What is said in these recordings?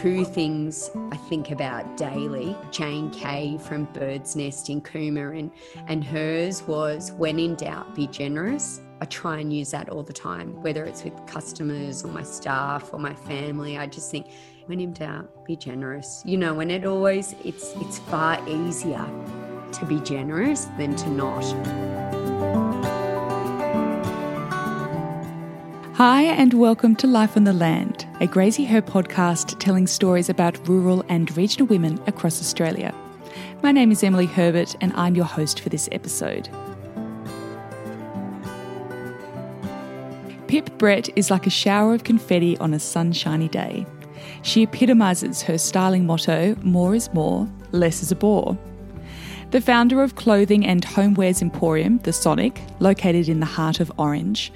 two things I think about daily. Jane Cay from Birdsnest in Cooma, and, and hers was when in doubt, be generous. I try and use that all the time, whether it's with customers or my staff or my family. I just think, when in doubt, be generous. You know, when it always, it's it's far easier to be generous than to not. Hi, and welcome to Life on the Land, a Graziher podcast telling stories about rural and regional women across Australia. My name is Emily Herbert, and I'm your host for this episode. Pip Brett is like a shower of confetti on a sunshiny day. She epitomises her styling motto more is more, less is a bore. The founder of clothing and homewares emporium, The Masonic, located in the heart of Orange,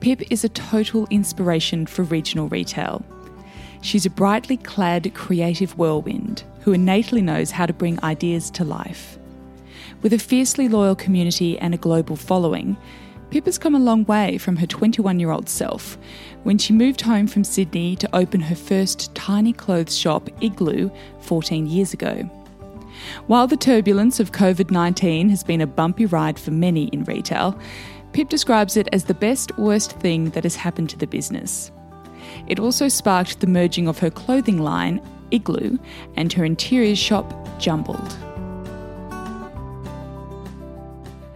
Pip is a total inspiration for regional retail. She's a brightly clad creative whirlwind who innately knows how to bring ideas to life. With a fiercely loyal community and a global following, Pip has come a long way from her 21 year old self when she moved home from Sydney to open her first tiny clothes shop, Igloo, 14 years ago. While the turbulence of COVID 19 has been a bumpy ride for many in retail, Pip describes it as the best worst thing that has happened to the business. It also sparked the merging of her clothing line, Igloo, and her interiors shop, Jumbled.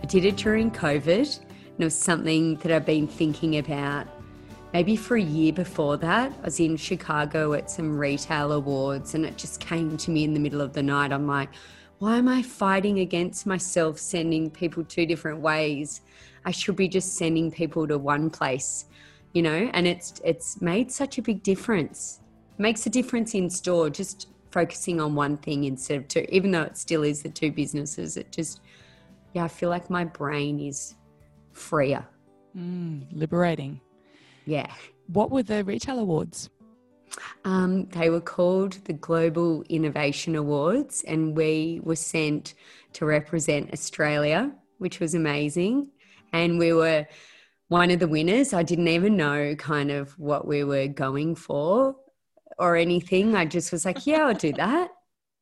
I did it during COVID, and it was something that I've been thinking about maybe for a year before that. I was in Chicago at some retail awards, and it just came to me in the middle of the night. I'm like, why am I fighting against myself, sending people two different ways? I should be just sending people to one place, you know, and it's it's made such a big difference. It makes a difference in store just focusing on one thing instead of two, even though it still is the two businesses. It just yeah, I feel like my brain is freer. Mm, liberating. Yeah. What were the retail awards? Um, they were called the Global Innovation Awards, and we were sent to represent Australia, which was amazing and we were one of the winners. I didn't even know kind of what we were going for or anything. I just was like, yeah, I'll do that.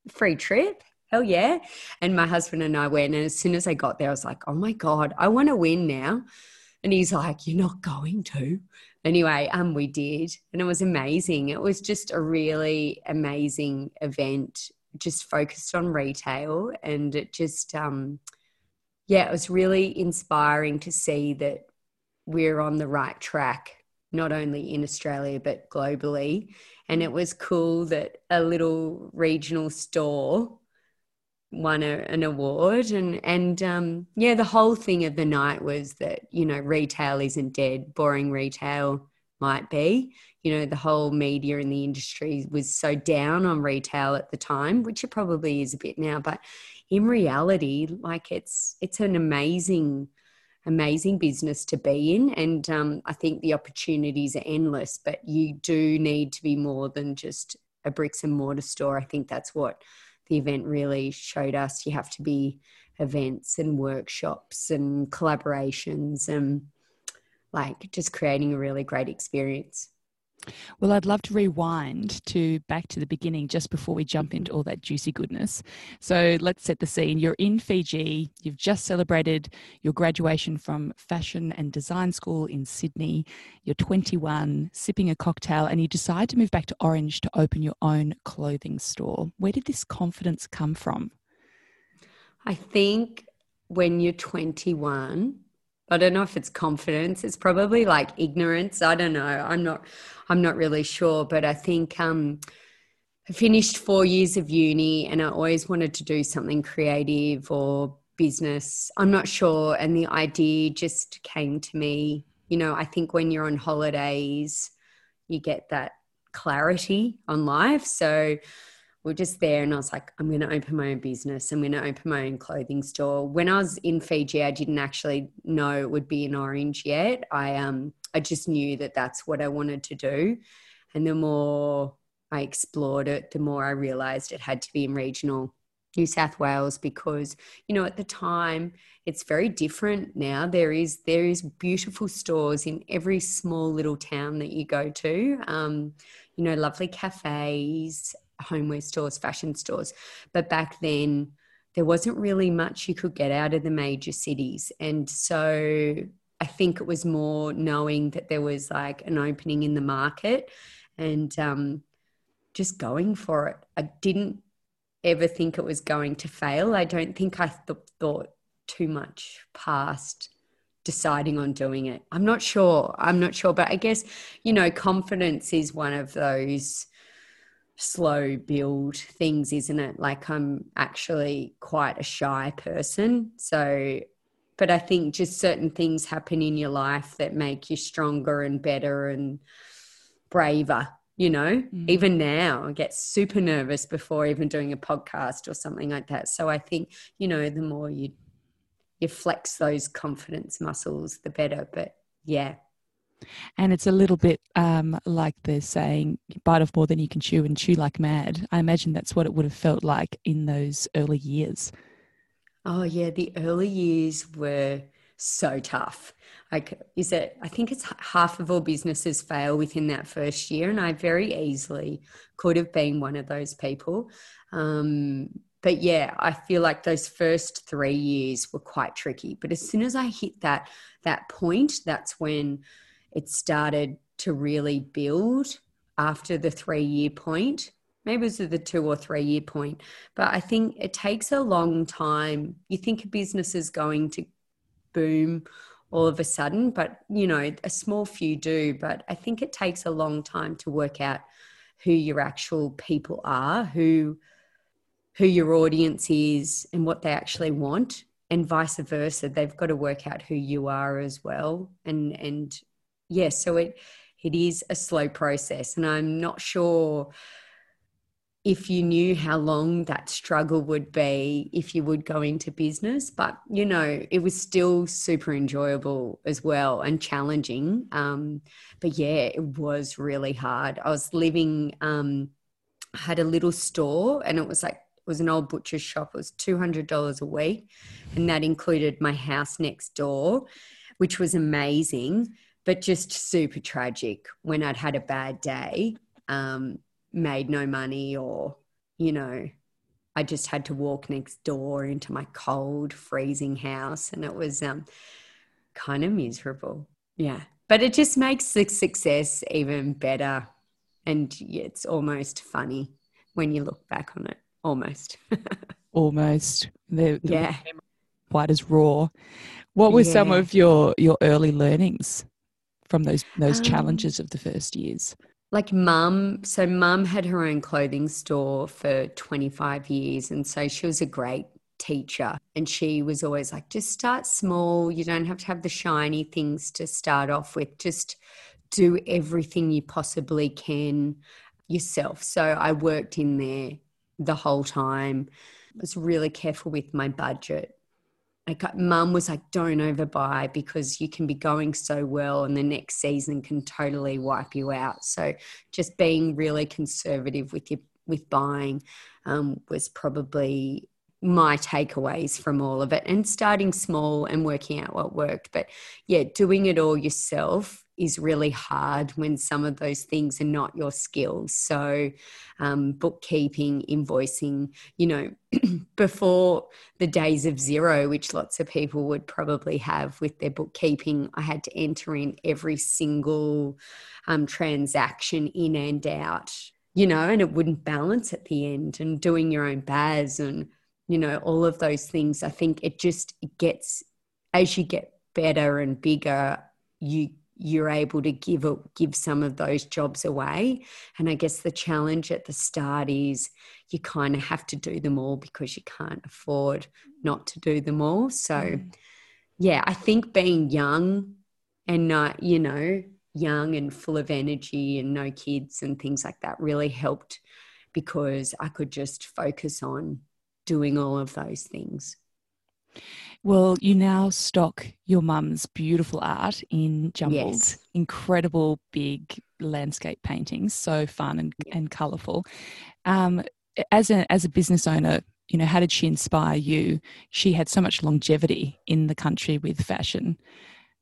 Free trip. Hell yeah. And my husband and I went. And as soon as I got there, I was like, oh my God, I want to win now. And he's like, you're not going to. Anyway, um, we did. And it was amazing. It was just a really amazing event, just focused on retail. And it just, um, yeah, it was really inspiring to see that we're on the right track, not only in Australia, but globally. And it was cool that a little regional store won a, an award. And and um, yeah the whole thing of the night was that you know retail isn't dead. Boring retail might be you know the whole media in the industry was so down on retail at the time which it probably is a bit now but in reality, like it's it's an amazing, amazing business to be in, and um, I think the opportunities are endless. But you do need to be more than just a bricks and mortar store. I think that's what the event really showed us. You have to be events and workshops and collaborations and like just creating a really great experience. Well, I'd love to rewind to back to the beginning just before we jump into all that juicy goodness. So let's set the scene. You're in Fiji, you've just celebrated your graduation from fashion and design school in Sydney. You're 21, sipping a cocktail, and you decide to move back to Orange to open your own clothing store. Where did this confidence come from? I think when you're 21, I don't know if it's confidence. It's probably like ignorance. I don't know. I'm not. I'm not really sure. But I think um, I finished four years of uni, and I always wanted to do something creative or business. I'm not sure, and the idea just came to me. You know, I think when you're on holidays, you get that clarity on life. So we're just there and I was like, I'm going to open my own business. I'm going to open my own clothing store. When I was in Fiji, I didn't actually know it would be in Orange yet. I um I just knew that that's what I wanted to do. And the more I explored it, the more I realized it had to be in regional New South Wales because you know at the time it's very different now there is there is beautiful stores in every small little town that you go to um, you know, lovely cafes, homeware stores, fashion stores. But back then, there wasn't really much you could get out of the major cities. And so I think it was more knowing that there was like an opening in the market and um, just going for it. I didn't ever think it was going to fail. I don't think I th- thought too much past deciding on doing it. I'm not sure. I'm not sure. But I guess, you know, confidence is one of those slow build things, isn't it? Like I'm actually quite a shy person. So, but I think just certain things happen in your life that make you stronger and better and braver. You know, mm. even now, I get super nervous before even doing a podcast or something like that. So I think, you know, the more you you flex those confidence muscles, the better. But yeah. And it's a little bit um, like the saying, bite off more than you can chew and chew like mad. I imagine that's what it would have felt like in those early years. Oh, yeah. The early years were so tough. Like, is it, I think it's half of all businesses fail within that first year. And I very easily could have been one of those people. Um, but yeah, I feel like those first three years were quite tricky. But as soon as I hit that that point, that's when it started to really build after the three year point. Maybe it was the two or three year point. But I think it takes a long time. You think a business is going to boom all of a sudden, but you know, a small few do. But I think it takes a long time to work out who your actual people are, who who your audience is and what they actually want and vice versa they've got to work out who you are as well and and yes so it it is a slow process and i'm not sure if you knew how long that struggle would be if you would go into business but you know it was still super enjoyable as well and challenging um, but yeah it was really hard i was living um, had a little store and it was like it was an old butcher's shop. It was $200 a week. And that included my house next door, which was amazing, but just super tragic when I'd had a bad day, um, made no money, or, you know, I just had to walk next door into my cold, freezing house. And it was um, kind of miserable. Yeah. But it just makes the success even better. And it's almost funny when you look back on it almost. almost. The, the yeah. Quite as raw. What were yeah. some of your your early learnings from those those um, challenges of the first years? Like mum, so mum had her own clothing store for 25 years and so she was a great teacher and she was always like just start small, you don't have to have the shiny things to start off with. Just do everything you possibly can yourself. So I worked in there the whole time. I was really careful with my budget. Like mum was like, don't overbuy because you can be going so well and the next season can totally wipe you out. So just being really conservative with your with buying um, was probably my takeaways from all of it and starting small and working out what worked. But yeah, doing it all yourself is really hard when some of those things are not your skills. So, um, bookkeeping, invoicing, you know, before the days of Xero, which lots of people would probably have with their bookkeeping, I had to enter in every single um, transaction in and out, you know, and it wouldn't balance at the end. And doing your own BAS and, you know, all of those things, I think it just gets, as you get better and bigger, you you're able to give a, give some of those jobs away. And I guess the challenge at the start is you kind of have to do them all because you can't afford not to do them all. So, mm. yeah, I think being young and not, you know, young and full of energy and no kids and things like that really helped because I could just focus on doing all of those things. Well, you now stock your mum's beautiful art in jumbled, yes. incredible big landscape paintings, so fun and, and colourful. Um, as a as a business owner, you know, how did she inspire you? She had so much longevity in the country with fashion.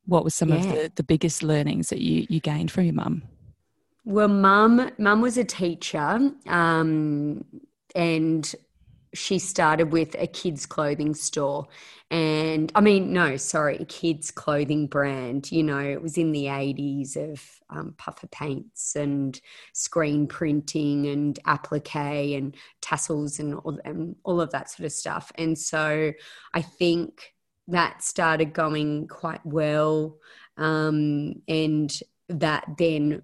What was some yeah. of the, the biggest learnings that you, you gained from your mum? well, mum, mum was a teacher, um, and she started with a kids' clothing store. And I mean, no, sorry, a kids' clothing brand. You know, it was in the 80s of um, puffer paints and screen printing and applique and tassels and all, and all of that sort of stuff. And so I think that started going quite well. Um, and that then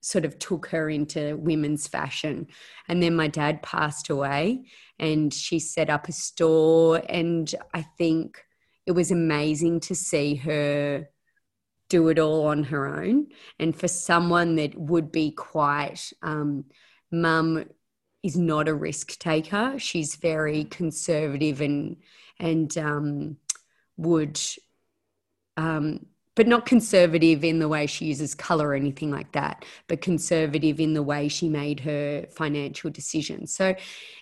sort of took her into women's fashion. And then my dad passed away and she set up a store. And I think it was amazing to see her do it all on her own. And for someone that would be quite, um, mum is not a risk taker. She's very conservative and, and, um, would, um, but not conservative in the way she uses color or anything like that, but conservative in the way she made her financial decisions. So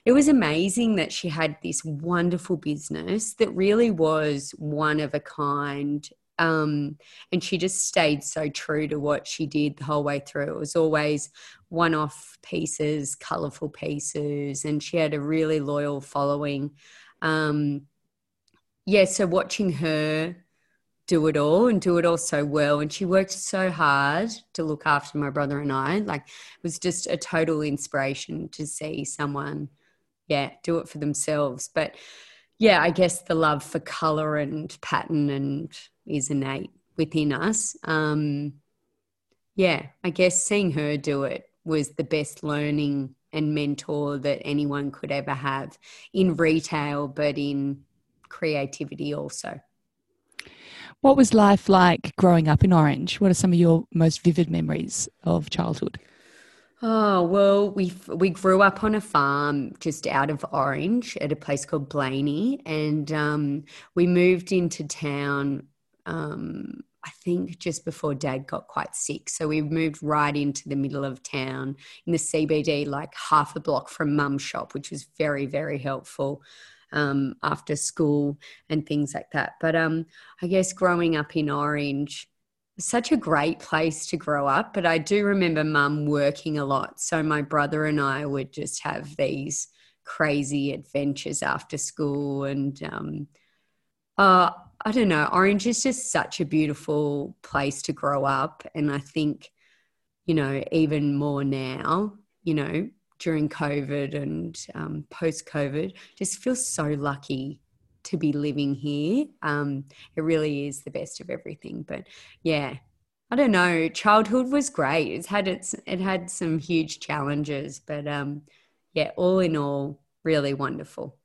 it was amazing that she had this wonderful business that really was one of a kind. Um, and she just stayed so true to what she did the whole way through. It was always one off pieces, colorful pieces, and she had a really loyal following. Um, yeah, so watching her do it all and do it all so well. And she worked so hard to look after my brother and I. Like it was just a total inspiration to see someone, yeah, do it for themselves. But yeah, I guess the love for color and pattern and is innate within us. Um, yeah, I guess seeing her do it was the best learning and mentor that anyone could ever have in retail, but in creativity also. What was life like growing up in Orange? What are some of your most vivid memories of childhood? Oh well, we we grew up on a farm just out of Orange at a place called Blayney, and um, we moved into town. Um, I think just before Dad got quite sick, so we moved right into the middle of town in the CBD, like half a block from Mum's shop, which was very very helpful um, after school and things like that. But um, I guess growing up in Orange, such a great place to grow up. But I do remember mum working a lot. So my brother and I would just have these crazy adventures after school. And um, uh, I don't know, Orange is just such a beautiful place to grow up. And I think, you know, even more now, you know, during COVID and um, post COVID. Just feel so lucky to be living here. Um, it really is the best of everything. But yeah, I don't know. Childhood was great. It's had its it had some huge challenges, but um, yeah, all in all, really wonderful.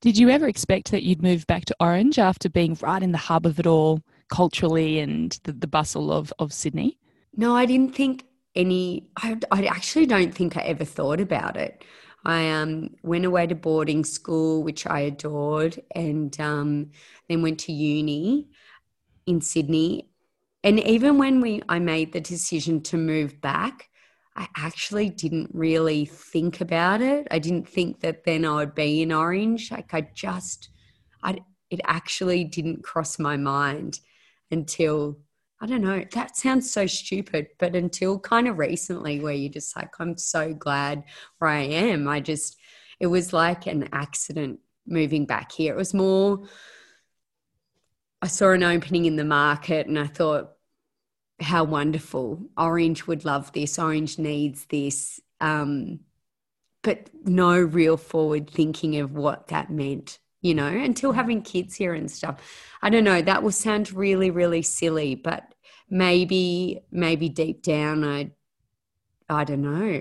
Did you ever expect that you'd move back to Orange after being right in the hub of it all culturally and the, the bustle of, of Sydney? No, I didn't think any I, I actually don't think I ever thought about it. I um, went away to boarding school, which I adored, and um, then went to uni in Sydney. And even when we I made the decision to move back, I actually didn't really think about it. I didn't think that then I would be in Orange. Like I just, I it actually didn't cross my mind until I don't know, that sounds so stupid, but until kind of recently, where you're just like, I'm so glad where I am. I just, it was like an accident moving back here. It was more, I saw an opening in the market and I thought, how wonderful. Orange would love this. Orange needs this. Um, but no real forward thinking of what that meant you know, until mm. having kids here and stuff. I don't know, that will sound really, really silly, but maybe, maybe deep down, I, I don't know,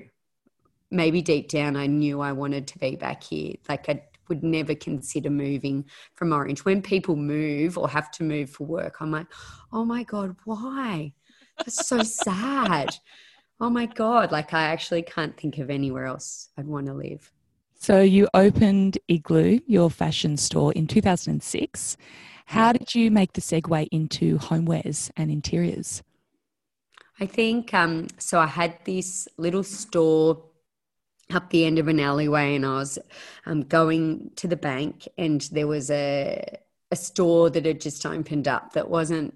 maybe deep down, I knew I wanted to be back here. Like I would never consider moving from Orange. When people move or have to move for work, I'm like, oh my God, why? That's so sad. Oh my God. Like I actually can't think of anywhere else I'd want to live. So you opened Igloo, your fashion store, in 2006. How did you make the segue into homewares and interiors? I think um, so. I had this little store up the end of an alleyway, and I was um, going to the bank, and there was a a store that had just opened up that wasn't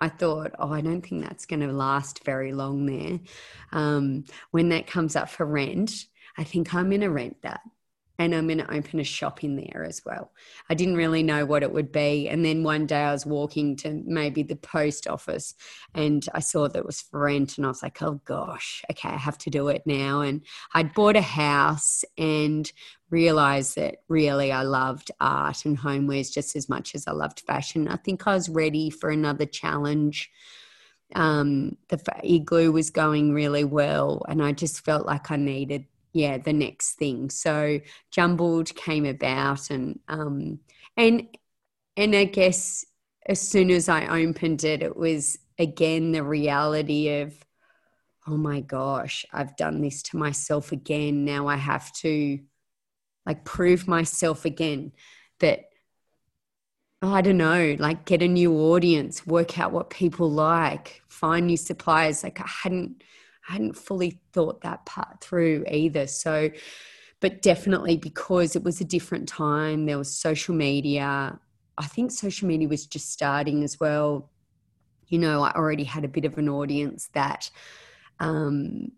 I thought, oh, I don't think that's going to last very long there. Um, when that comes up for rent, I think I'm going to rent that and I'm going to open a shop in there as well. I didn't really know what it would be. And then one day I was walking to maybe the post office and I saw that it was for rent and I was like, oh gosh, okay, I have to do it now. And I'd bought a house and realized that really I loved art and homewares just as much as I loved fashion. I think I was ready for another challenge. Um, the igloo was going really well and I just felt like I needed yeah the next thing so jumbled came about and um and and i guess as soon as i opened it it was again the reality of oh my gosh i've done this to myself again now i have to like prove myself again that I don't know, like get a new audience, work out what people like, find new suppliers. Like I hadn't I hadn't fully thought that part through either. So, but definitely because it was a different time, there was social media. I think social media was just starting as well. You know, I already had a bit of an audience that, um,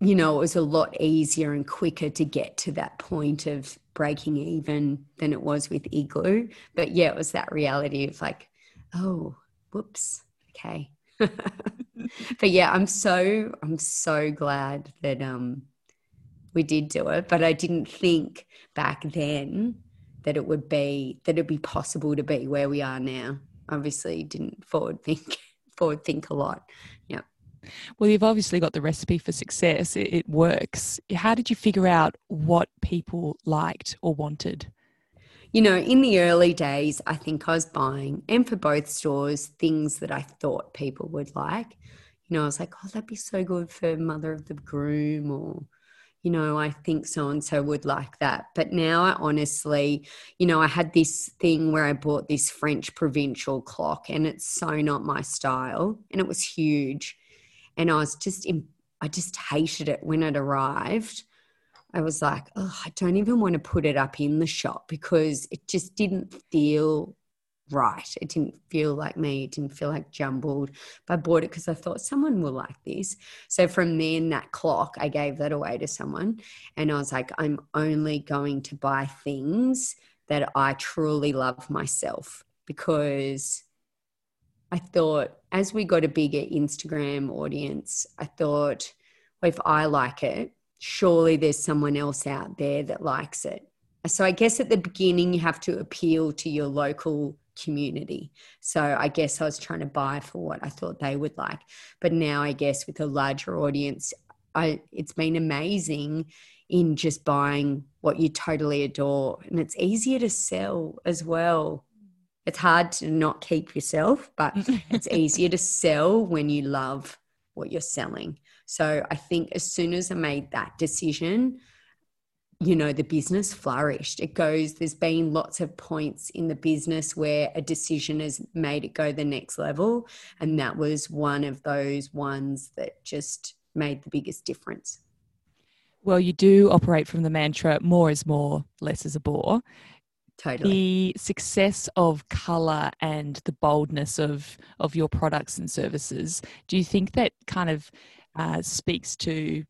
you know, it was a lot easier and quicker to get to that point of breaking even than it was with Igloo. But yeah, it was that reality of like, oh, whoops, okay. but yeah, I'm so I'm so glad that um we did do it, but I didn't think back then that it would be that it'd be possible to be where we are now. Obviously, didn't forward think forward think a lot. Yeah. Well, you've obviously got the recipe for success. It, it works. How did you figure out what people liked or wanted? You know, in the early days, I think I was buying, and for both stores, things that I thought people would like. You know, I was like, oh, that'd be so good for mother of the groom, or, you know, I think so and so would like that. But now I honestly, you know, I had this thing where I bought this French provincial clock, and it's so not my style, and it was huge. And I was just, in, I just hated it when it arrived I was like, oh, I don't even want to put it up in the shop because it just didn't feel right. It didn't feel like me. It didn't feel like jumbled. But I bought it because I thought someone will like this. So from then, that clock, I gave that away to someone. And I was like, I'm only going to buy things that I truly love myself because I thought as we got a bigger Instagram audience, I thought, well, if I like it, surely there's someone else out there that likes it. So I guess at the beginning, you have to appeal to your local community. So I guess I was trying to buy for what I thought they would like. But now I guess with a larger audience, I, it's been amazing in just buying what you totally adore. And it's easier to sell as well. It's hard to not keep yourself, but it's easier to sell when you love what you're selling. So I think as soon as I made that decision, you know, the business flourished. It goes, there's been lots of points in the business where a decision has made it go the next level. And that was one of those ones that just made the biggest difference. Well, you do operate from the mantra more is more, less is a bore. Totally. The success of color and the boldness of of your products and services. Do you think that kind of uh, speaks to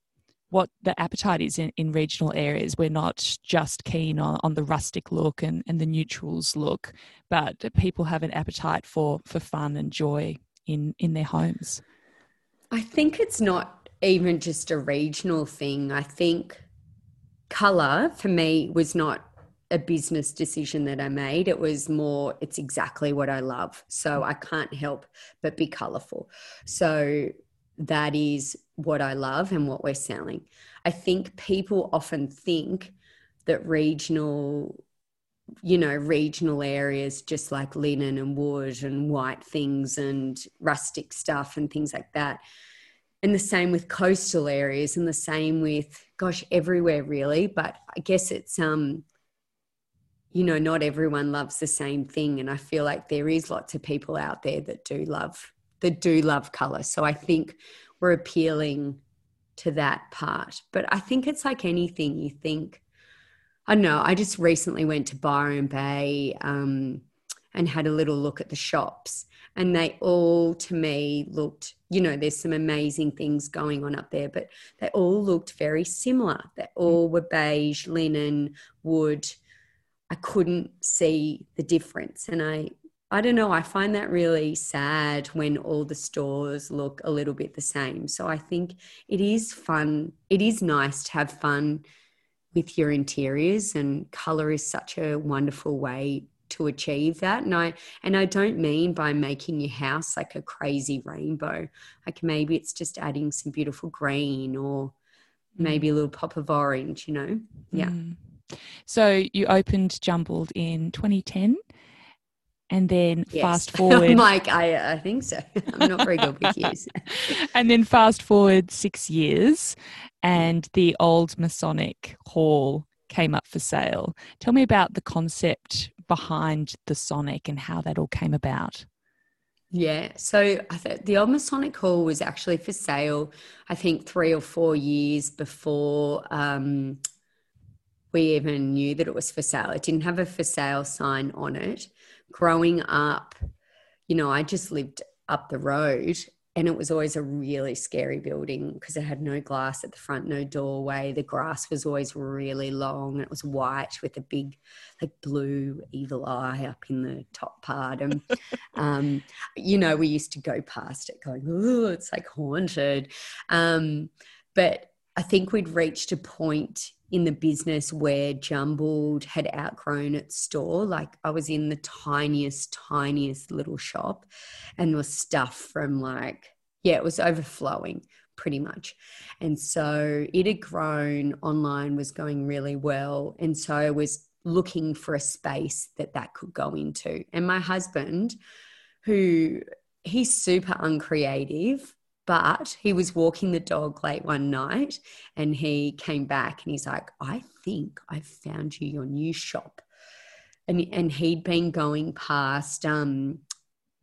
what the appetite is in, in regional areas. We're not just keen on, on the rustic look and, and the neutrals look, but people have an appetite for, for fun and joy in, in their homes. I think it's not even just a regional thing. I think colour for me was not a business decision that I made. It was more, it's exactly what I love. So I can't help but be colourful. So that is what I love and what we're selling. I think people often think that regional, you know, regional areas, just like linen and wood and white things and rustic stuff and things like that. And the same with coastal areas and the same with, gosh, everywhere really. But I guess it's, um, you know, not everyone loves the same thing. And I feel like there is lots of people out there that do love that do love color. So I think we're appealing to that part. But I think it's like anything you think. I know. I just recently went to Byron Bay um, and had a little look at the shops. And they all, to me, looked, you know, there's some amazing things going on up there, but they all looked very similar. They all were beige, linen, wood. I couldn't see the difference. And I, I don't know, I find that really sad when all the stores look a little bit the same. So I think it is fun. It is nice to have fun with your interiors and color is such a wonderful way to achieve that and i and i don't mean by making your house like a crazy rainbow like maybe it's just adding some beautiful green or maybe a little pop of orange you know yeah mm. so you opened jumbled in 2010 and then yes. fast forward mike I, I think so i'm not very good with years and then fast forward six years and the old masonic hall came up for sale tell me about the concept behind the Masonic and how that all came about? Yeah, so I th- the old Masonic Hall was actually for sale, I think, three or four years before um, we even knew that it was for sale. It didn't have a for sale sign on it. Growing up, you know, I just lived up the road and it was always a really scary building because it had no glass at the front, no doorway. The grass was always really long and it was white with a big, like blue evil eye up in the top part. And, um, you know, we used to go past it going, oh, it's like haunted. Um, but I think we'd reached a point in the business where Jumbled had outgrown its store. Like I was in the tiniest, tiniest little shop and there was stuff from like, yeah, it was overflowing pretty much. And so it had grown, online was going really well. And so I was looking for a space that that could go into. And my husband, who he's super uncreative, but he was walking the dog late one night and he came back and he's like, I think I found you your new shop. And, and he'd been going past um,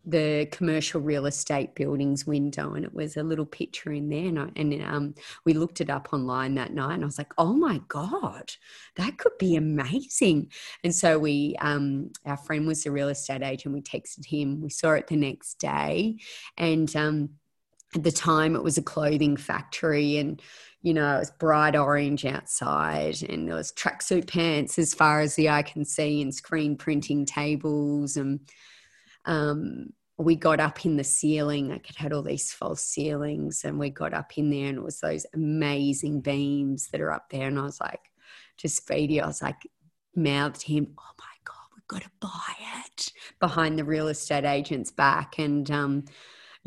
the commercial real estate buildings window and it was a little picture in there and, I, and um, we looked it up online that night and i was like oh my god that could be amazing. And so we um, our friend was a real estate agent. We texted him. We saw it the next day and um, at the time it was a clothing factory and you know it was bright orange outside and there was tracksuit pants as far as the eye can see and screen printing tables and um, we got up in the ceiling. Like it had all these false ceilings and we got up in there and it was those amazing beams that are up there and i was like just speedy i was like mouthed him oh my god we've got to buy it behind the real estate agent's back and um,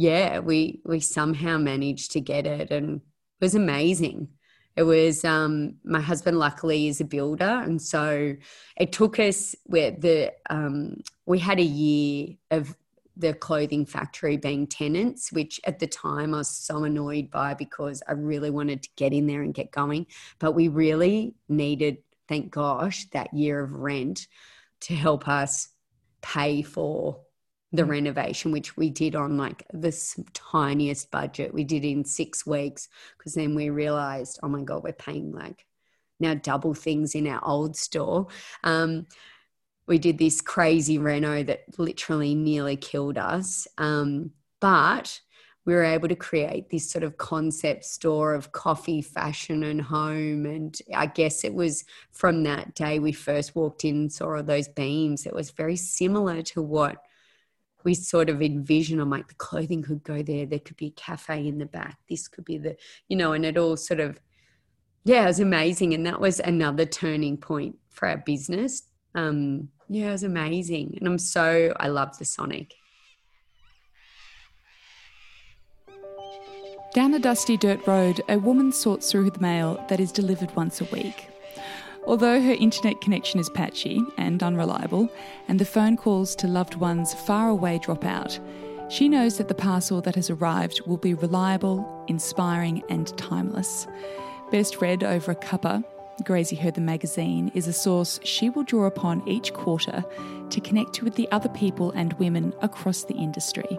yeah, we we somehow managed to get it, and it was amazing. It was um, my husband. Luckily, is a builder, and so it took us where the um, we had a year of the clothing factory being tenants, which at the time I was so annoyed by because I really wanted to get in there and get going. But we really needed, thank gosh, that year of rent to help us pay for the mm. renovation, which we did on like this tiniest budget. We did in six weeks because then we realized, oh my God, we're paying like now double things in our old store. Um, we did this crazy reno that literally nearly killed us. Um, but we were able to create this sort of concept store of coffee, fashion, and home. And I guess it was from that day we first walked in, and saw all those beams. It was very similar to what we sort of envision I'm like the clothing could go there. There could be a cafe in the back. This could be the you know and it all sort of yeah it was amazing. And that was another turning point for our business. Um yeah it was amazing. And I'm so I love the Masonic. Down a dusty dirt road, a woman sorts through the mail that is delivered once a week. Although her internet connection is patchy and unreliable, and the phone calls to loved ones far away drop out, she knows that the parcel that has arrived will be reliable, inspiring, and timeless. Best read over a cuppa, Graziher the magazine is a source she will draw upon each quarter to connect with the other people and women across the industry.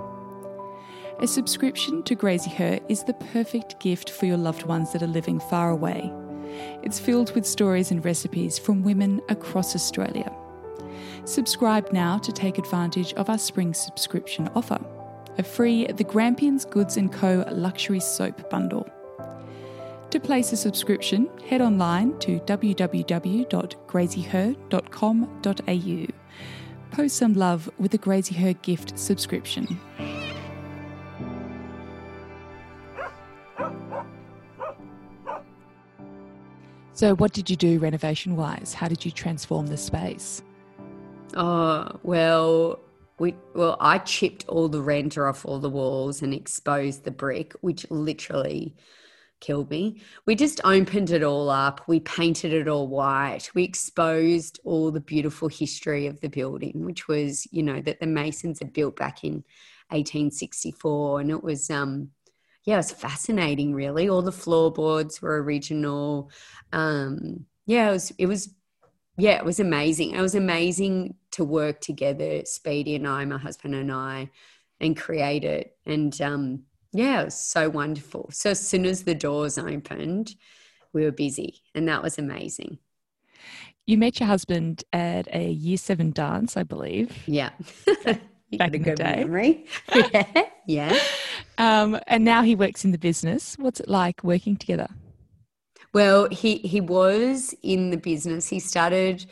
A subscription to Graziher is the perfect gift for your loved ones that are living far away it's filled with stories and recipes from women across Australia. Subscribe now to take advantage of our spring subscription offer. A free The Grampians Goods & Co. luxury soap bundle. To place a subscription, head online to www.graziher.com.au. Post some love with a Graziher gift subscription. So, what did you do renovation wise? How did you transform the space? Oh, well, we, well, I chipped all the render off all the walls and exposed the brick, which literally killed me. We just opened it all up. We painted it all white. We exposed all the beautiful history of the building, which was, you know, that the Masons had built back in 1864. And it was, um, yeah, it was fascinating, really. All the floorboards were original. Um, yeah, it was, it was, yeah, it was amazing. It was amazing to work together, Speedy and I, my husband and I, and create it. And um, yeah, it was so wonderful. So as soon as the doors opened, we were busy, and that was amazing. You met your husband at a year seven dance, I believe. Yeah. Back in the day. Memory. yeah. Yeah. Um, and now he works in the business. What's it like working together? Well, he he was in the business. He started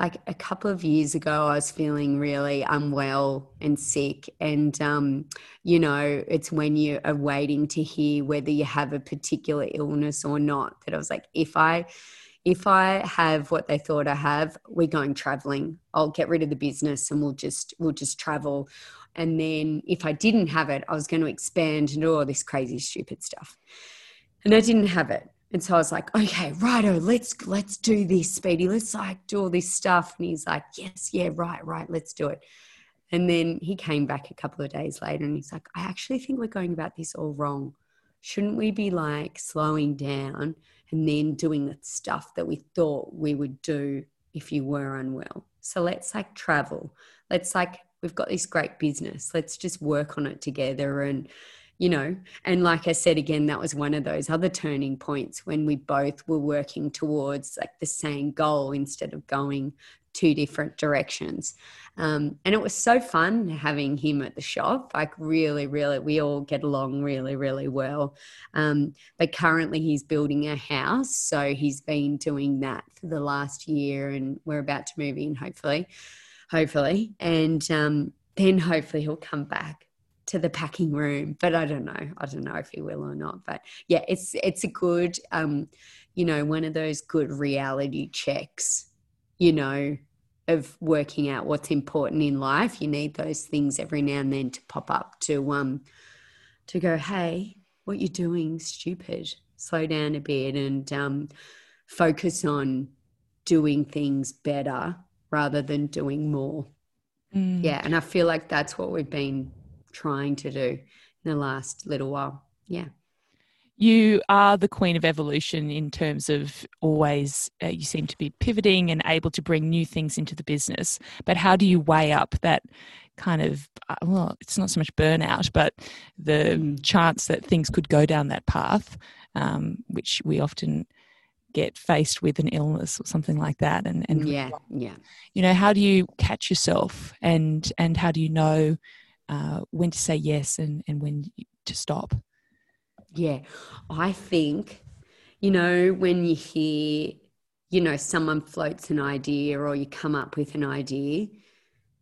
like a couple of years ago, I was feeling really unwell and sick. And, um, you know, it's when you are waiting to hear whether you have a particular illness or not that I was like, if I, if I have what they thought I have, we're going traveling. I'll get rid of the business and we'll just, we'll just travel. And then if I didn't have it, I was going to expand and do all this crazy, stupid stuff. And I didn't have it. And so I was like, okay, righto, let's let's do this, Speedy. Let's like do all this stuff. And he's like, yes, yeah, right, right, let's do it. And then he came back a couple of days later and he's like, I actually think we're going about this all wrong. Shouldn't we be like slowing down and then doing the stuff that we thought we would do if you were unwell? So let's like travel. Let's like, we've got this great business. Let's just work on it together and you know and like i said again that was one of those other turning points when we both were working towards like the same goal instead of going two different directions. Um, and it was so fun having him at the shop like really really we all get along really really well. Um, but currently he's building a house so he's been doing that for the last year and we're about to move in hopefully hopefully. And um, then hopefully he'll come back to the packing room. But i don't know. I don't know if he will or not. But yeah it's it's a good um you know one of those good reality checks you know of working out what's important in life. You need those things every now and then to pop up to um to go hey what you're doing? Stupid. Slow down a bit and um focus on doing things better rather than doing more mm. yeah and i feel like that's what we've been trying to do in the last little while. Yeah. You are the queen of evolution in terms of always, uh, you seem to be pivoting and able to bring new things into the business. But how do you weigh up that kind of, uh, well, it's not so much burnout, but the mm. chance that things could go down that path, um, which we often get faced with an illness or something like that and, and yeah yeah you know how do you catch yourself and and how do you know uh, when to say yes and, and when to stop? Yeah, I think, you know, when you hear, you know, someone floats an idea or you come up with an idea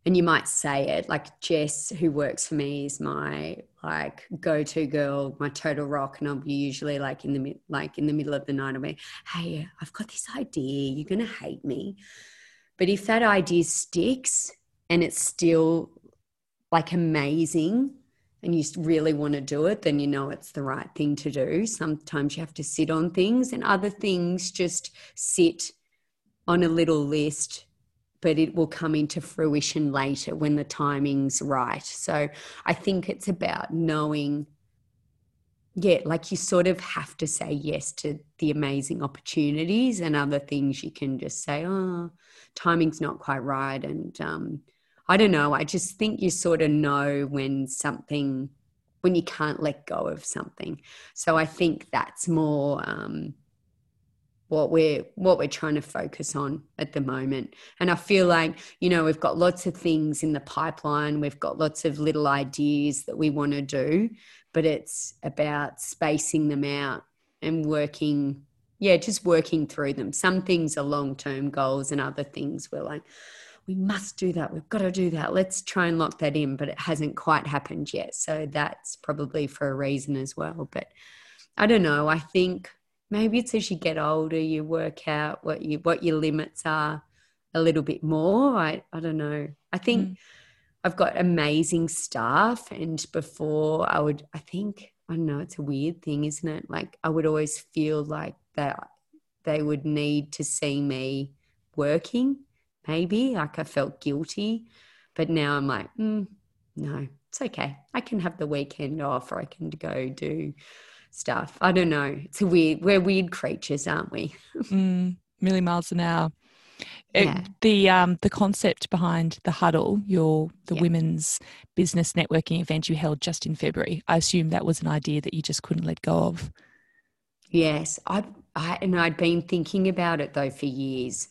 and you might say it, like Jess, who works for me, is my like go-to girl, my total rock, and I'll be usually like in the like in the middle of the night, I'll be, hey, I've got this idea, you're gonna hate me, but if that idea sticks and it's still like amazing and you really want to do it, then you know it's the right thing to do. Sometimes you have to sit on things, and other things just sit on a little list, but it will come into fruition later when the timing's right. So I think it's about knowing, yeah, like you sort of have to say yes to the amazing opportunities, and other things you can just say, oh, timing's not quite right. And, um, I don't know. I just think you sort of know when something, when you can't let go of something. So I think that's more, um, what we're what we're trying to focus on at the moment. And i feel like you know we've got lots of things in the pipeline. We've got lots of little ideas that we want to do but it's about spacing them out and working yeah just working through them. Some things are long term goals and other things we're like we must do that. We've got to do that. Let's try and lock that in but it hasn't quite happened yet. So that's probably for a reason as well. But i don't know. I think maybe it's as you get older you work out what you what your limits are a little bit more. I i don't know. I think mm. i've got amazing staff and before i would i think i don't know it's a weird thing isn't it? Like i would always feel like that they would need to see me working maybe. Like i felt guilty. But now i'm like mm, no it's okay. I can have the weekend off or i can go do stuff. I don't know. It's a weird. We're weird creatures, aren't we? mm, million miles an hour. It, yeah. the um the concept behind the huddle, your the yeah. women's business networking event you held just in February. I assume that was an idea that you just couldn't let go of. Yes, I, I and I'd been thinking about it though for years.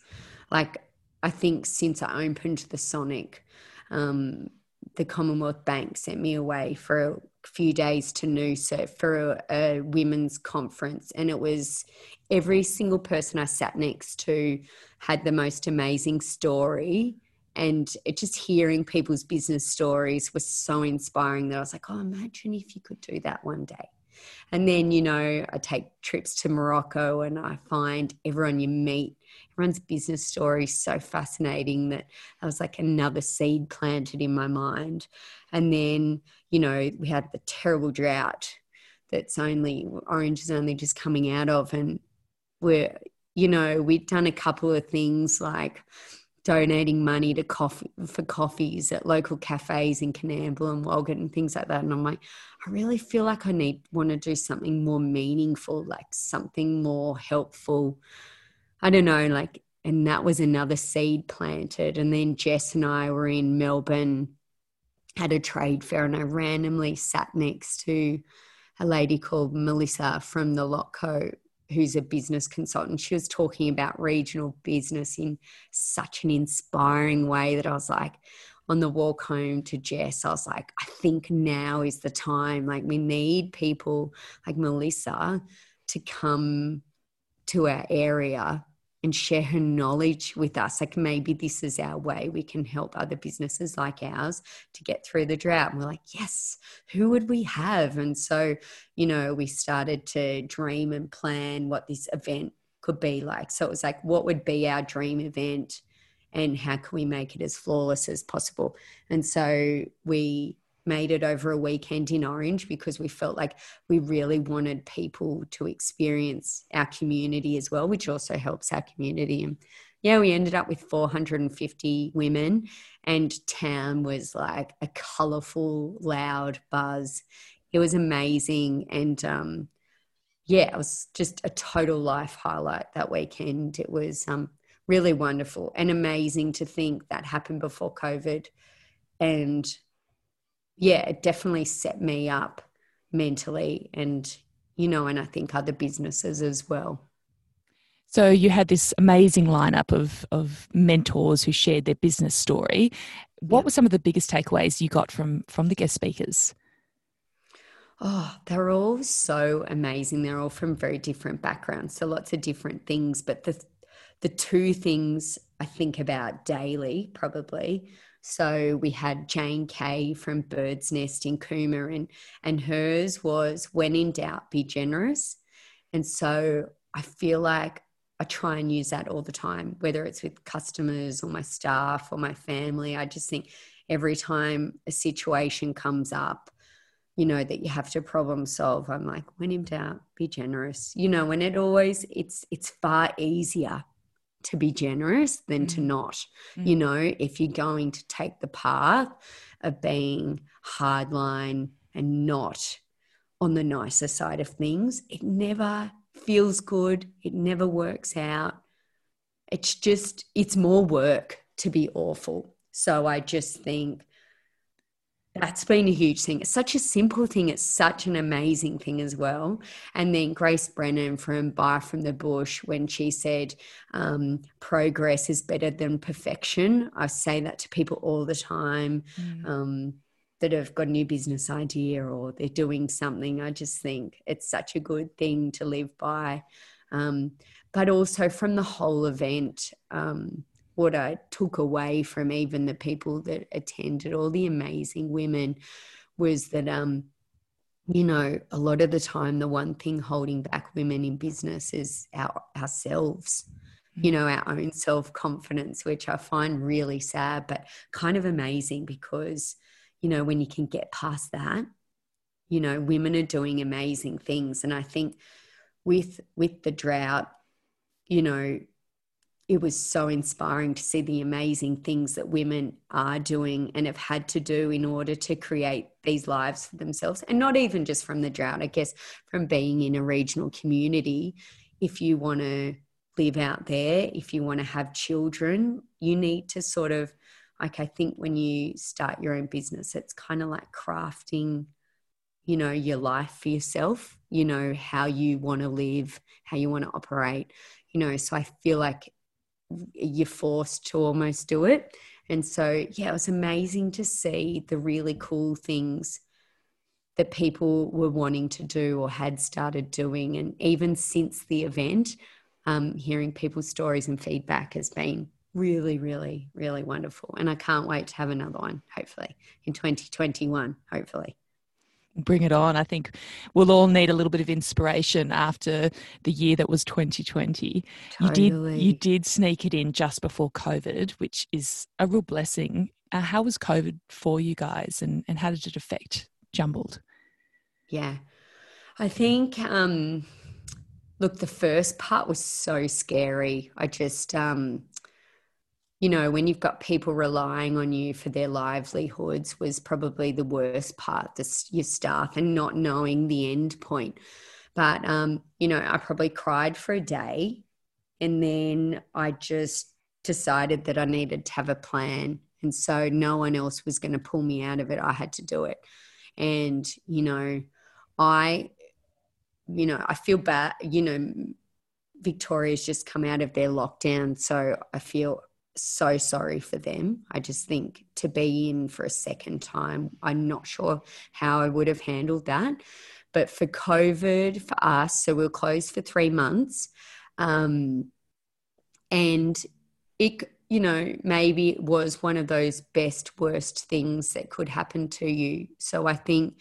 Like I think since I opened the Masonic, um, the Commonwealth Bank sent me away for a few days to Noosa for a, a, women's conference, and it was every single person I sat next to had the most amazing story. And just hearing people's business stories was so inspiring that I was like, oh, imagine if you could do that one day. And then, you know, I take trips to Morocco and I find everyone you meet, everyone's business story is so fascinating that I was like another seed planted in my mind. And then, you know, we had the terrible drought that's only Orange is only just coming out of. And we're, you know, we'd done a couple of things like donating money to coffee for coffees at local cafes in Coonamble and Walgett and things like that. And I'm like, I really feel like I need want to do something more meaningful, like something more helpful. I don't know, like and that was another seed planted. And then Jess and I were in Melbourne, had a trade fair, and I randomly sat next to a lady called Melissa from the Lotco who's a business consultant, she was talking about regional business in such an inspiring way that I was like, on the walk home to Jess, I was like, I think now is the time. Like, we need people like Melissa to come to our area and share her knowledge with us. Like maybe this is our way we can help other businesses like ours to get through the drought. And we're like, yes, who would we have? And so, you know, we started to dream and plan what this event could be like. So it was like, what would be our dream event? And how can we make it as flawless as possible? And so we made it over a weekend in Orange because we felt like we really wanted people to experience our community as well, which also helps our community. And yeah, we ended up with 450 women, and town was like a colorful, loud buzz. It was amazing. And um, yeah, it was just a total life highlight that weekend. It was um, really wonderful and amazing to think that happened before COVID. And yeah, it definitely set me up mentally and, you know, and I think other businesses as well. So you had this amazing lineup of of mentors who shared their business story. What yeah. were some of the biggest takeaways you got from from the guest speakers? Oh, they're all so amazing. They're all from very different backgrounds, so lots of different things. But the the two things I think about daily probably so we had Jane Cay from Birdsnest in Cooma, and, and hers was when in doubt, be generous. And so I feel like I try and use that all the time, whether it's with customers or my staff or my family. I just think every time a situation comes up, you know, that you have to problem solve, I'm like, when in doubt, be generous. You know, and it always it's it's far easier to be generous than mm. to not. Mm. You know, if you're going to take the path of being hardline and not on the nicer side of things, it never feels good. It never works out. It's just, it's more work to be awful. So I just think that's been a huge thing. It's such a simple thing. It's such an amazing thing as well. And then Grace Brennan from Buy from the Bush, when she said, um, progress is better than perfection. I say that to people all the time mm. um, that have got a new business idea or they're doing something. I just think it's such a good thing to live by. Um, but also from the whole event, um, what I took away from even the people that attended, all the amazing women, was that um, you know, a lot of the time, the one thing holding back women in business is our ourselves, you know, our own self confidence, which I find really sad, but kind of amazing because, you know, when you can get past that, you know, women are doing amazing things. And I think with with the drought, you know, it was so inspiring to see the amazing things that women are doing and have had to do in order to create these lives for themselves. And not even just from the drought, I guess, from being in a regional community. If you want to live out there, if you want to have children, you need to sort of, like, I think when you start your own business, it's kind of like crafting, you know, your life for yourself, you know, how you want to live, how you want to operate you know so i feel like you're forced to almost do it. And so, yeah, it was amazing to see the really cool things that people were wanting to do or had started doing. And even since the event, um, hearing people's stories and feedback has been really, really, really wonderful. And I can't wait to have another one, hopefully, in 2021, hopefully bring it on. I think we'll all need a little bit of inspiration after the year that was 2020. Totally. You did you did sneak it in just before COVID, which is a real blessing. Uh, how was COVID for you guys, and and how did it affect Jumbled? Yeah, I think. Um, look, the first part was so scary. I just um, you know, when you've got people relying on you for their livelihoods was probably the worst part, this, your staff and not knowing the end point. But, um, you know, I probably cried for a day and then I just decided that I needed to have a plan. And so no one else was going to pull me out of it. I had to do it. And, you know, I, you know, I feel bad, you know, Victoria's just come out of their lockdown. So I feel so sorry for them. I just think to be in for a second time, I'm not sure how I would have handled that. But for COVID, for us, so we are closed for three months. Um, and it, you know, maybe it was one of those best, worst things that could happen to you. So I think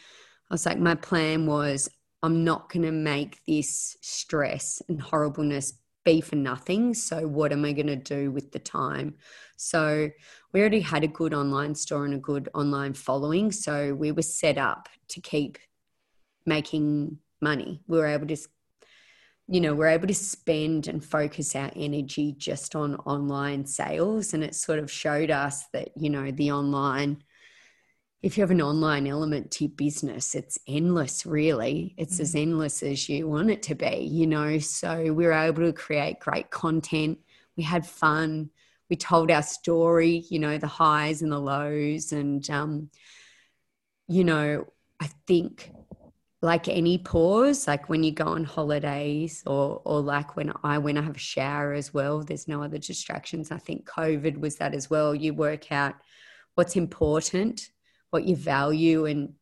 I was like, my plan was I'm not going to make this stress and horribleness be for nothing. So, what am I going to do with the time? So, we already had a good online store and a good online following. So, we were set up to keep making money. We were able to, you know, we're able to spend and focus our energy just on online sales. And it sort of showed us that, you know, the online if you have an online element to your business, it's endless, really. It's mm-hmm. as endless as you want it to be, you know. So we were able to create great content. We had fun. We told our story, you know, the highs and the lows. And, um, you know, I think like any pause, like when you go on holidays or, or like when I, when I have a shower as well, there's no other distractions. I think COVID was that as well. You work out what's important what you value and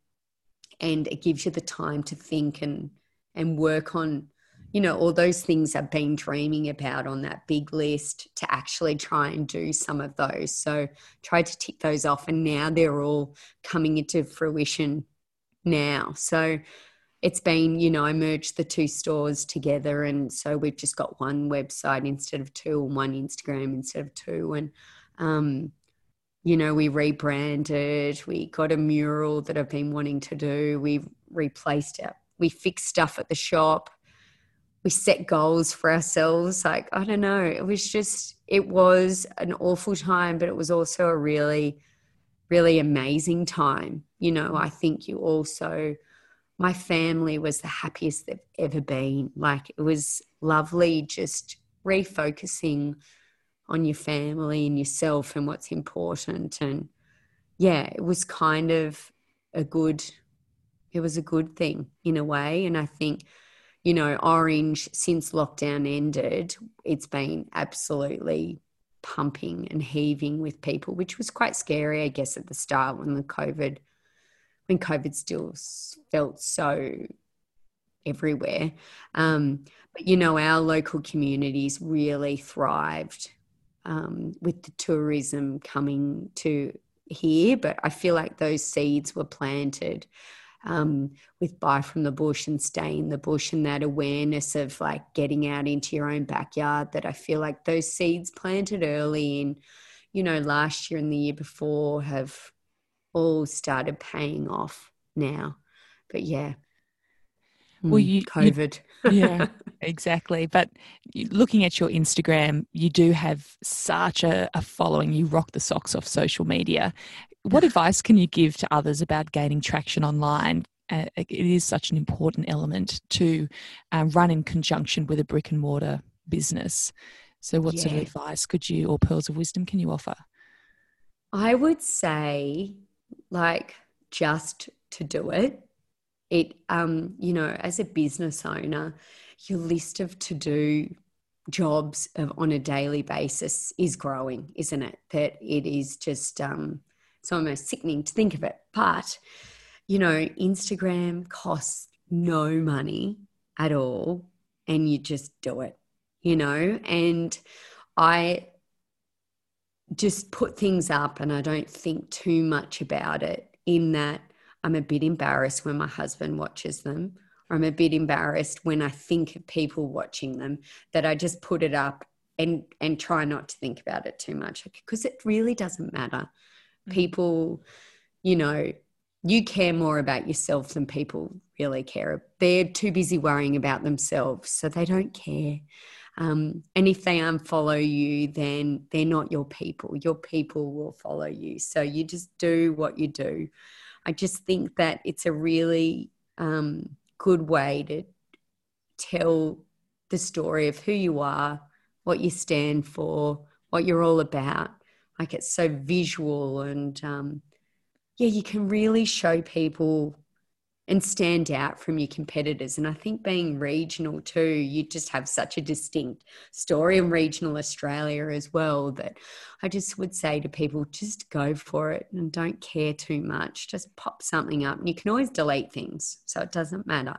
and it gives you the time to think and and work on you know all those things I've been dreaming about on that big list to actually try and do some of those. So try to tick those off and now they're all coming into fruition now. So it's been you know i merged the two stores together and so we've just got one website instead of two and one instagram instead of two and um, you know, we rebranded, we got a mural that I've been wanting to do, we replaced it, we fixed stuff at the shop, we set goals for ourselves. Like, I don't know, it was just, it was an awful time, but it was also a really, really amazing time. You know, I think you also, my family was the happiest they've ever been. Like, it was lovely just refocusing on your family and yourself and what's important. And yeah, it was kind of a good it was a good thing in a way and i think you know orange since lockdown ended it's been absolutely pumping and heaving with people which was quite scary i guess at the start when the covid when covid still felt so everywhere um, but you know our local communities really thrived um, with the tourism coming to here but i feel like those seeds were planted um, with buy from the bush and stay in the bush and that awareness of like getting out into your own backyard that I feel like those seeds planted early in, you know, last year and the year before have all started paying off now. But yeah. Well, hmm, you COVID. You, yeah, exactly. But looking at your Instagram, you do have such a, a following. You rock the socks off social media. What advice can you give to others about gaining traction online? Uh, it is such an important element to uh, run in conjunction with a brick and mortar business. So, what yeah. sort of advice could you, or pearls of wisdom, can you offer? I would say, like, just to do it. It, um, you know, as a business owner, your list of to do jobs of, on a daily basis is growing, isn't it? That it is just, um, it's almost sickening to think of it. But, you know, Instagram costs no money at all. And you just do it, you know? And I just put things up and I don't think too much about it in that I'm a bit embarrassed when my husband watches them. I'm a bit embarrassed when I think of people watching them that I just put it up and and try not to think about it too much because it really doesn't matter. Mm. people you know you care more about yourself than people really care. They're too busy worrying about themselves so they don't care. Um, and if they unfollow you then they're not your people. Your people will follow you. So you just do what you do. I just think that it's a really um, good way to tell the story of who you are what you stand for what you're all about. Like it's so visual and um, yeah you can really show people and stand out from your competitors. And i think being regional too you just have such a distinct story in regional australia as well that i just would say to people just go for it and don't care too much. Just pop something up. And you can always delete things so it doesn't matter.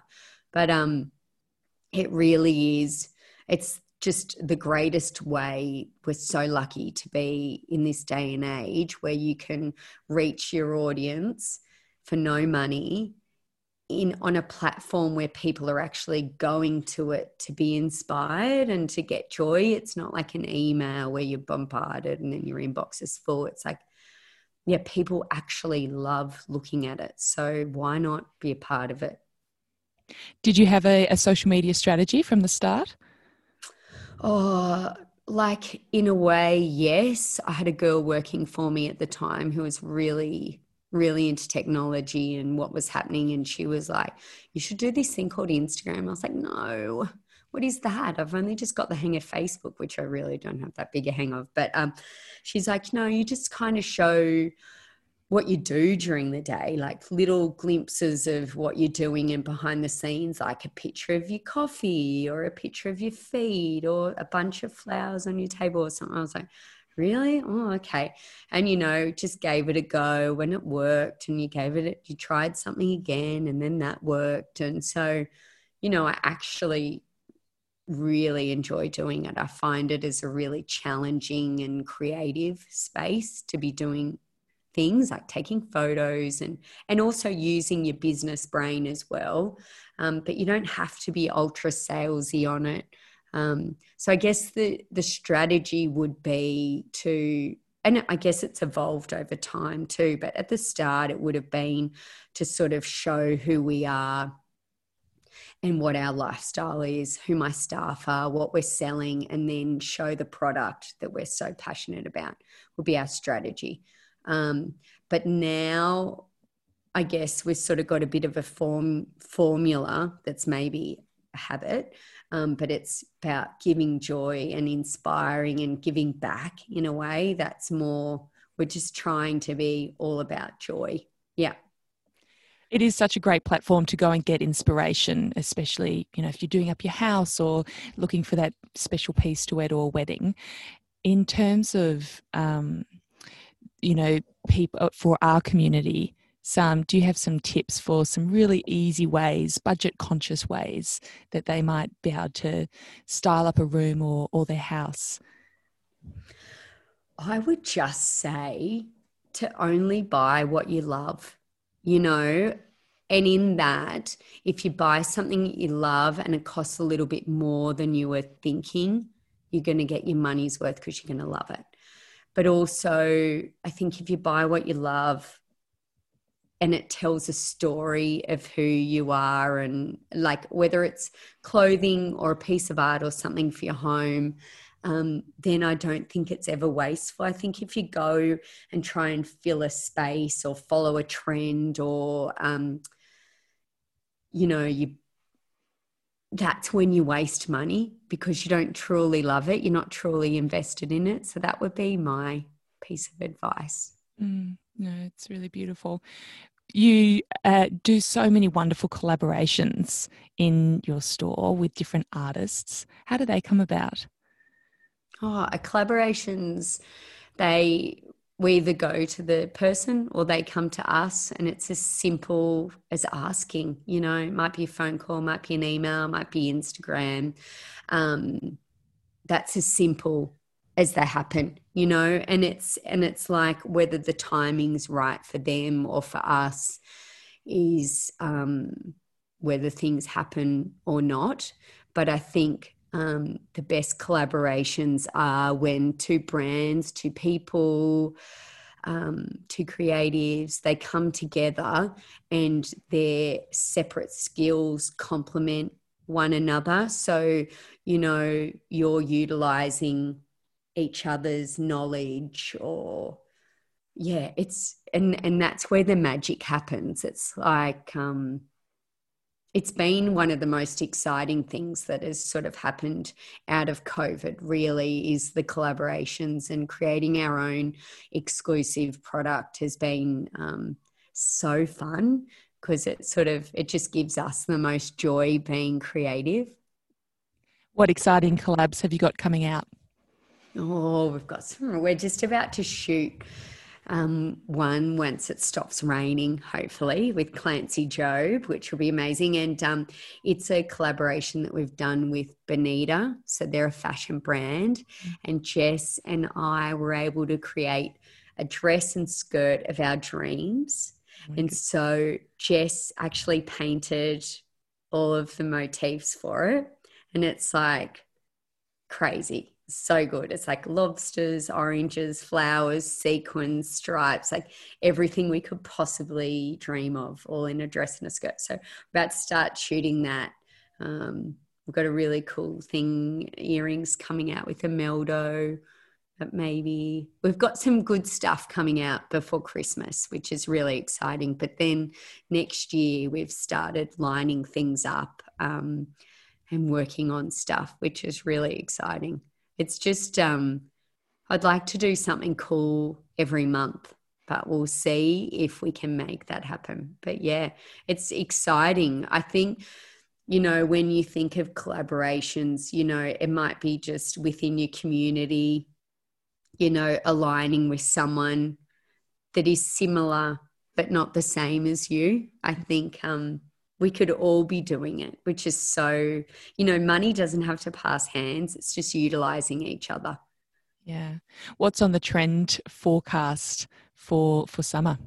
But um it really is it's just the greatest way. We're so lucky to be in this day and age where you can reach your audience for no money in on a platform where people are actually going to it to be inspired and to get joy. It's not like an email where you're bombarded and then your inbox is full. It's like, yeah, people actually love looking at it. So why not be a part of it? Did you have a, a social media strategy from the start? Oh, like in a way, yes. I had a girl working for me at the time who was really, really into technology and what was happening. And she was like, You should do this thing called Instagram. I was like, No, what is that? I've only just got the hang of Facebook, which I really don't have that big a hang of. But um, she's like, No, you just kind of show what you do during the day, like little glimpses of what you're doing and behind the scenes, like a picture of your coffee or a picture of your feed or a bunch of flowers on your table or something. I was like, really? Oh, okay. And you know, just gave it a go when it worked and you gave it, you tried something again and then that worked. And so, you know, I actually really enjoy doing it. I find it as a really challenging and creative space to be doing things like taking photos and and also using your business brain as well um, but you don't have to be ultra salesy on it um, so i guess the the strategy would be to and i guess it's evolved over time too but at the start it would have been to sort of show who we are and what our lifestyle is, who my staff are, what we're selling, and then show the product that we're so passionate about would be our strategy. Um, but now, I guess we've sort of got a bit of a form formula that's maybe a habit, um, but it's about giving joy and inspiring and giving back in a way that's more. We're just trying to be all about joy. Yeah. it is such a great platform to go and get inspiration, especially, you know, if you're doing up your house or looking for that special piece to wear to a wedding. In terms of, um, you know, people uh, for our community, some do you have some tips for some really easy ways, budget conscious ways that they might be able to style up a room or, or their house? I would just say to only buy what you love you know and in that if you buy something you love and it costs a little bit more than you were thinking you're going to get your money's worth because you're going to love it but also i think if you buy what you love and it tells a story of who you are and like whether it's clothing or a piece of art or something for your home um, then I don't think it's ever wasteful. I think if you go and try and fill a space or follow a trend or, um, you know, you that's when you waste money because you don't truly love it. You're not truly invested in it. So that would be my piece of advice. Mm, no, it's really beautiful. You uh, do so many wonderful collaborations in your store with different artists. How do they come about? Oh, collaborations, they we either go to the person or they come to us and it's as simple as asking you know it might be a phone call might be an email might be instagram um, that's as simple as they happen you know and it's and it's like whether the timing's right for them or for us is um, whether things happen or not but i think um, the best collaborations are when two brands, two people, um, two creatives, they come together and their separate skills complement one another. So, you know, you're utilizing each other's knowledge or yeah it's and and that's where the magic happens it's like um it's been one of the most exciting things that has sort of happened out of COVID, really, is the collaborations and creating our own exclusive product has been um, so fun because it sort of it just gives us the most joy being creative. What exciting collabs have you got coming out? Oh, we've got some. We're just about to shoot um, one once it stops raining, hopefully, with Clancy Job, which will be amazing. And um, it's a collaboration that we've done with Bonita. So they're a fashion brand. Mm-hmm. And Jess and I were able to create a dress and skirt of our dreams. Oh and so Jess actually painted all of the motifs for it. And it's like crazy so good. It's like lobsters, oranges, flowers, sequins, stripes, like everything we could possibly dream of, all in a dress and a skirt. So about to start shooting that. Um, we've got a really cool thing, earrings coming out with Imeldo. But maybe we've got some good stuff coming out before Christmas, which is really exciting. But then next year, we've started lining things up um, and working on stuff, which is really exciting. It's just, um, I'd like to do something cool every month, but we'll see if we can make that happen. But yeah, it's exciting. I think, you know, when you think of collaborations, you know, it might be just within your community, you know, aligning with someone that is similar but not the same as you. I think um, we could all be doing it, which is so, you know, money doesn't have to pass hands, it's just utilizing each other. Yeah. What's on the trend forecast for for summer?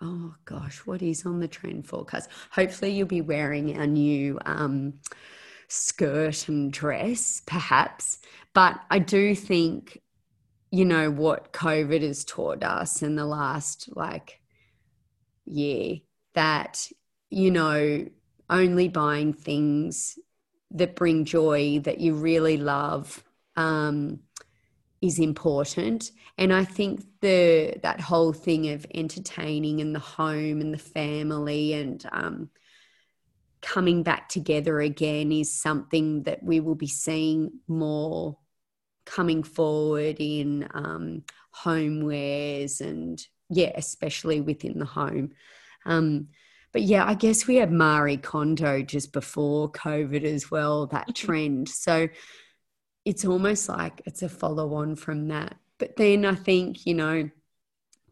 Oh gosh, what is on the trend forecast? Hopefully you'll be wearing our new um, skirt and dress, perhaps. But I do think, you know, what COVID has taught us in the last like year that you know, only buying things that bring joy that you really love um, is important. And I think the that whole thing of entertaining in the home and the family and um, coming back together again is something that we will be seeing more coming forward in um, homewares and yeah, especially within the home. Um, but yeah, I guess we had Marie Kondo just before COVID as well, that mm-hmm. trend. So it's almost like it's a follow on from that. But then I think, you know,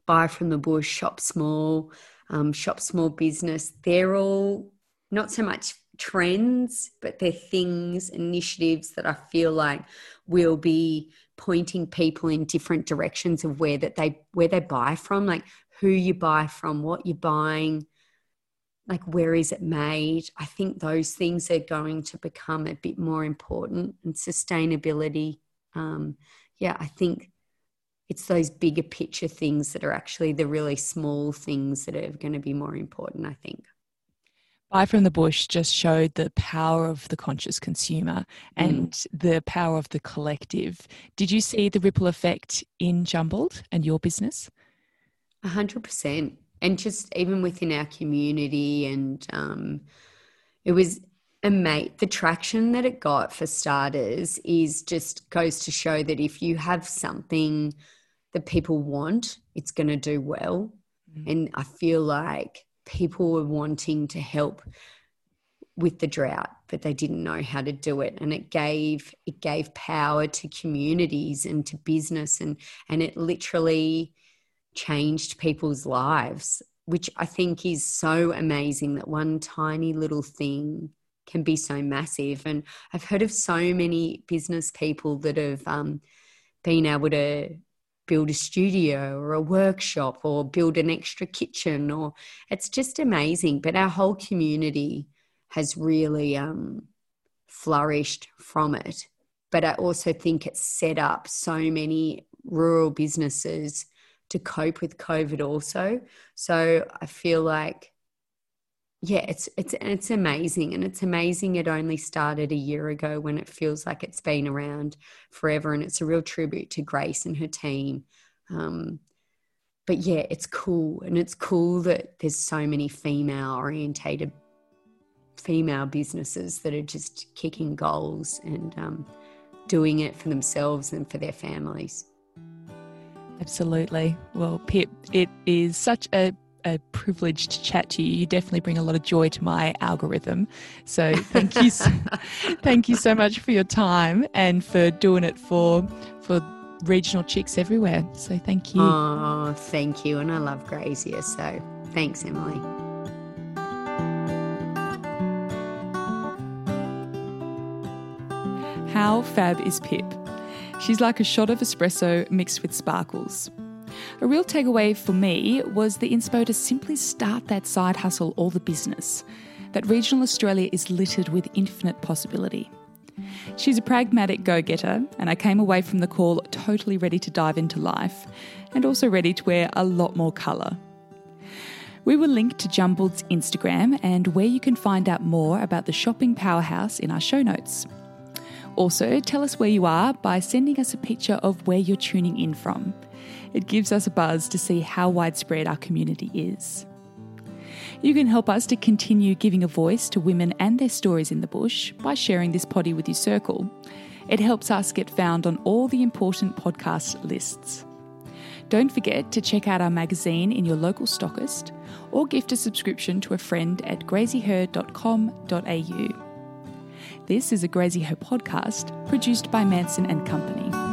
buy from the bush, shop small, um, shop small business, they're all not so much trends, but they're things, initiatives that I feel like will be pointing people in different directions of where that they where they buy from, like who you buy from, what you're buying, like where is it made. I think those things are going to become a bit more important and sustainability. Um, yeah, I think it's those bigger picture things that are actually the really small things that are going to be more important, I think. Buy from the Bush just showed the power of the conscious consumer and mm. the power of the collective. Did you see the ripple effect in Jumbled and your business? A hundred percent. And just even within our community and um, it was a mate The traction that it got for starters is just goes to show that if you have something that people want, it's going to do well. Mm. And I feel like people were wanting to help with the drought but they didn't know how to do it and it gave it gave power to communities and to business and and it literally changed people's lives which i think is so amazing that one tiny little thing can be so massive. And i've heard of so many business people that have um, been able to build a studio or a workshop or build an extra kitchen or it's just amazing. But our whole community has really um, flourished from it. But i also think it's set up so many rural businesses to cope with covid also so i feel like yeah, it's it's it's amazing, and it's amazing. It only started a year ago, when it feels like it's been around forever, and it's a real tribute to Grace and her team. Um, but yeah, it's cool, and it's cool that there's so many female orientated female businesses that are just kicking goals and um, doing it for themselves and for their families. Absolutely. Well, Pip, it is such a a privilege to chat to you. You definitely bring a lot of joy to my algorithm. So thank you, so, thank you so much for your time and for doing it for for regional chicks everywhere. So thank you. Oh, thank you, and I love Graziher. So thanks, Emily. How fab is Pip? She's like a shot of espresso mixed with sparkles. A real takeaway for me was the inspo to simply start that side hustle or the business. That regional Australia is littered with infinite possibility. She's a pragmatic go getter, and I came away from the call totally ready to dive into life and also ready to wear a lot more colour. We will link to Jumbled's Instagram and where you can find out more about the shopping powerhouse in our show notes. Also, tell us where you are by sending us a picture of where you're tuning in from. It gives us a buzz to see how widespread our community is. You can help us to continue giving a voice to women and their stories in the bush by sharing this potty with your circle. It helps us get found on all the important podcast lists. Don't forget to check out our magazine in your local stockist or gift a subscription to a friend at graziher.com.au. This is a Graziher podcast produced by Manson and Company.